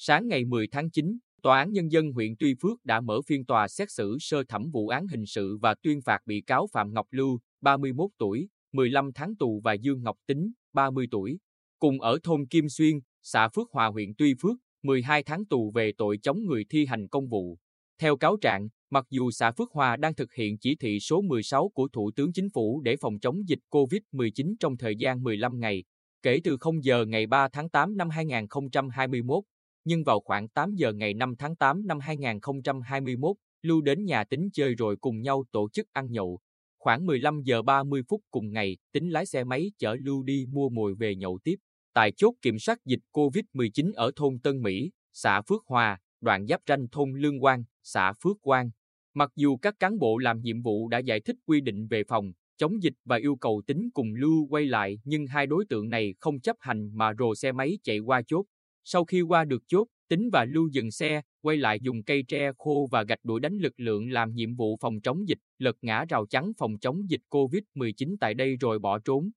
Sáng ngày 10 tháng 9, Tòa án Nhân dân huyện Tuy Phước đã mở phiên tòa xét xử sơ thẩm vụ án hình sự và tuyên phạt bị cáo Phạm Ngọc Lưu, 31 tuổi, 15 tháng tù và Dương Ngọc Tính, 30 tuổi, cùng ở thôn Kim Xuyên, xã Phước Hòa huyện Tuy Phước, 12 tháng tù về tội chống người thi hành công vụ. Theo cáo trạng, mặc dù xã Phước Hòa đang thực hiện chỉ thị số 16 của Thủ tướng Chính phủ để phòng chống dịch COVID-19 trong thời gian 15 ngày, kể từ 0 giờ ngày 3 tháng 8 năm 2021, nhưng vào khoảng 8 giờ ngày 5 tháng 8 năm 2021, Lưu đến nhà tính chơi rồi cùng nhau tổ chức ăn nhậu. Khoảng 15 giờ 30 phút cùng ngày, tính lái xe máy chở Lưu đi mua mồi về nhậu tiếp. Tại chốt kiểm soát dịch COVID-19 ở thôn Tân Mỹ, xã Phước Hòa, đoạn giáp ranh thôn Lương Quang, xã Phước Quang. Mặc dù các cán bộ làm nhiệm vụ đã giải thích quy định về phòng, chống dịch và yêu cầu tính cùng Lưu quay lại nhưng hai đối tượng này không chấp hành mà rồ xe máy chạy qua chốt. Sau khi qua được chốt, Tính và Lưu dừng xe, quay lại dùng cây tre khô và gạch đuổi đánh lực lượng làm nhiệm vụ phòng chống dịch, lật ngã rào chắn phòng chống dịch COVID-19 tại đây rồi bỏ trốn.